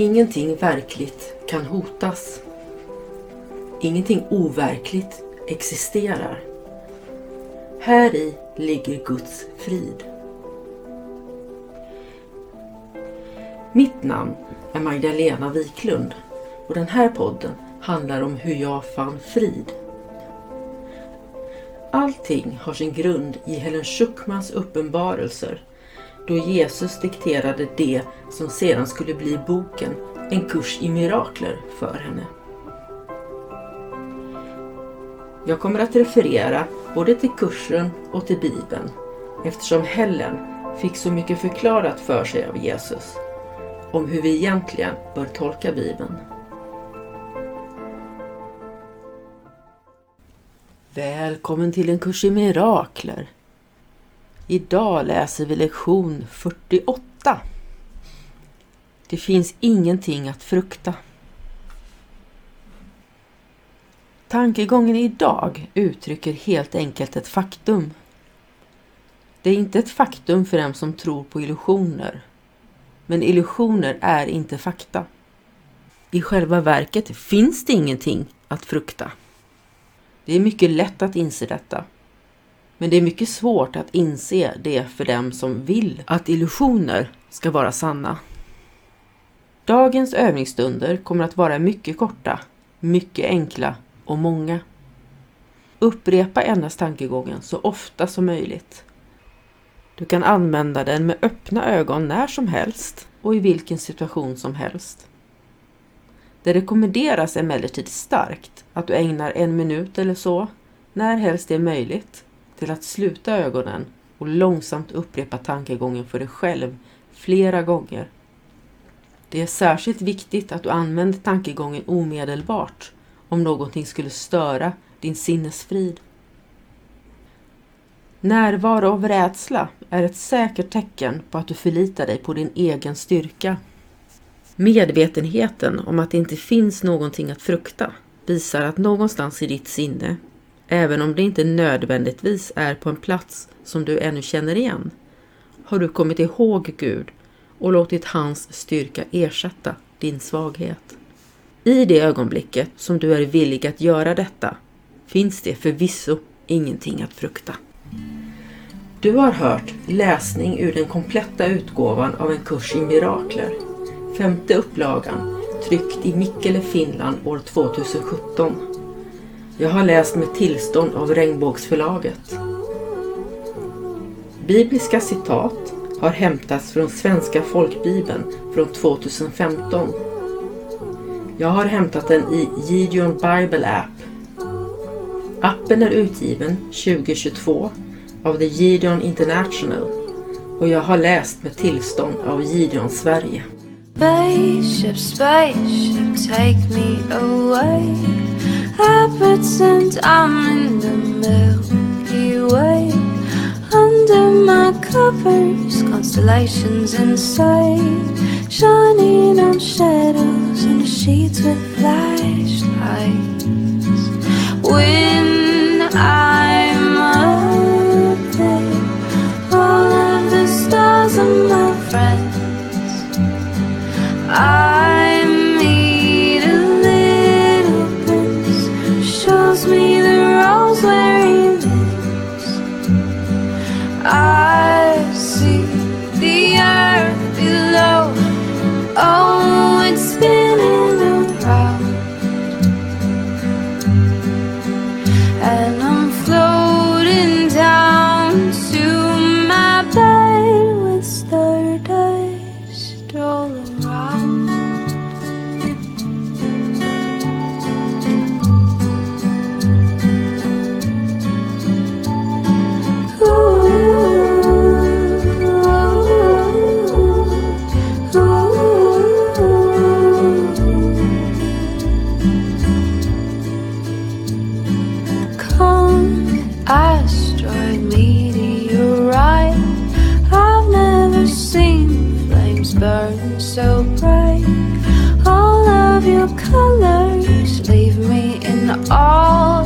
Ingenting verkligt kan hotas. Ingenting overkligt existerar. Här i ligger Guds frid. Mitt namn är Magdalena Wiklund och den här podden handlar om hur jag fann frid. Allting har sin grund i Helen Schuckmans uppenbarelser då Jesus dikterade det som sedan skulle bli boken En kurs i mirakler för henne. Jag kommer att referera både till kursen och till Bibeln eftersom Helen fick så mycket förklarat för sig av Jesus om hur vi egentligen bör tolka Bibeln. Välkommen till en kurs i mirakler. Idag läser vi lektion 48. Det finns ingenting att frukta. Tankegången idag uttrycker helt enkelt ett faktum. Det är inte ett faktum för dem som tror på illusioner. Men illusioner är inte fakta. I själva verket finns det ingenting att frukta. Det är mycket lätt att inse detta. Men det är mycket svårt att inse det för dem som vill att illusioner ska vara sanna. Dagens övningsstunder kommer att vara mycket korta, mycket enkla och många. Upprepa endast tankegången så ofta som möjligt. Du kan använda den med öppna ögon när som helst och i vilken situation som helst. Det rekommenderas emellertid starkt att du ägnar en minut eller så, när helst det är möjligt, till att sluta ögonen och långsamt upprepa tankegången för dig själv flera gånger. Det är särskilt viktigt att du använder tankegången omedelbart om någonting skulle störa din sinnesfrid. Närvaro av rädsla är ett säkert tecken på att du förlitar dig på din egen styrka. Medvetenheten om att det inte finns någonting att frukta visar att någonstans i ditt sinne, även om det inte nödvändigtvis är på en plats som du ännu känner igen, har du kommit ihåg Gud och låtit hans styrka ersätta din svaghet. I det ögonblicket som du är villig att göra detta finns det förvisso ingenting att frukta. Du har hört läsning ur den kompletta utgåvan av en kurs i mirakler, femte upplagan, tryckt i Mikkele, Finland år 2017. Jag har läst med tillstånd av Regnbågsförlaget. Bibliska citat har hämtats från Svenska folkbibeln från 2015. Jag har hämtat den i Gideon Bible App. Appen är utgiven 2022 av The Gideon International och jag har läst med tillstånd av Gideon Sverige. Spaceship, spaceship, take me away I pretend I'm in the Milky Way. Under my covers, constellations inside. Shining on shadows and the sheets with flashlights. When I'm up there All of the stars are my friends. I of your colors leave me in awe.